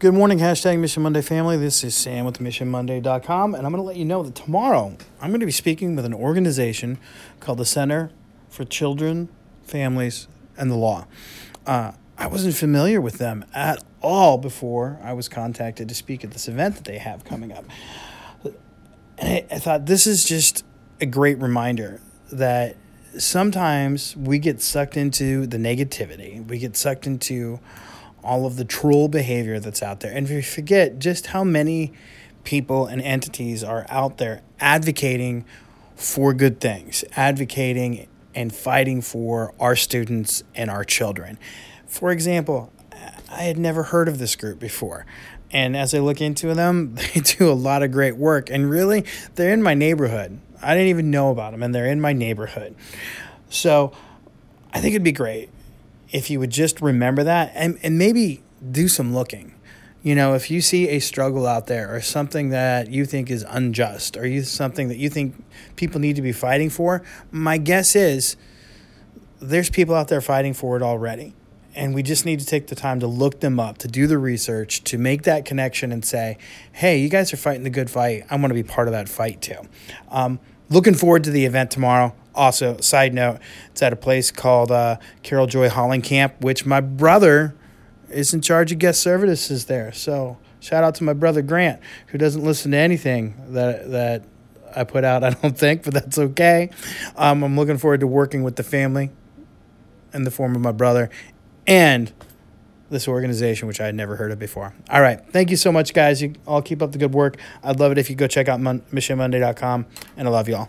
Good morning, hashtag Mission Monday family. This is Sam with MissionMonday.com, and I'm going to let you know that tomorrow I'm going to be speaking with an organization called the Center for Children, Families, and the Law. Uh, I wasn't familiar with them at all before I was contacted to speak at this event that they have coming up. And I, I thought this is just a great reminder that sometimes we get sucked into the negativity, we get sucked into all of the troll behavior that's out there. And we forget just how many people and entities are out there advocating for good things, advocating and fighting for our students and our children. For example, I had never heard of this group before. And as I look into them, they do a lot of great work. And really, they're in my neighborhood. I didn't even know about them, and they're in my neighborhood. So I think it'd be great if you would just remember that and, and maybe do some looking. You know, if you see a struggle out there or something that you think is unjust or you something that you think people need to be fighting for, my guess is there's people out there fighting for it already. And we just need to take the time to look them up, to do the research, to make that connection and say, hey, you guys are fighting the good fight. I want to be part of that fight too. Um, looking forward to the event tomorrow. Also, side note, it's at a place called uh, Carol Joy Holling Camp, which my brother is in charge of guest services there. So shout out to my brother Grant, who doesn't listen to anything that that I put out. I don't think, but that's okay. Um, I'm looking forward to working with the family in the form of my brother and this organization, which I had never heard of before. All right. Thank you so much, guys. You all keep up the good work. I'd love it if you go check out mon- missionmonday.com, and I love you all.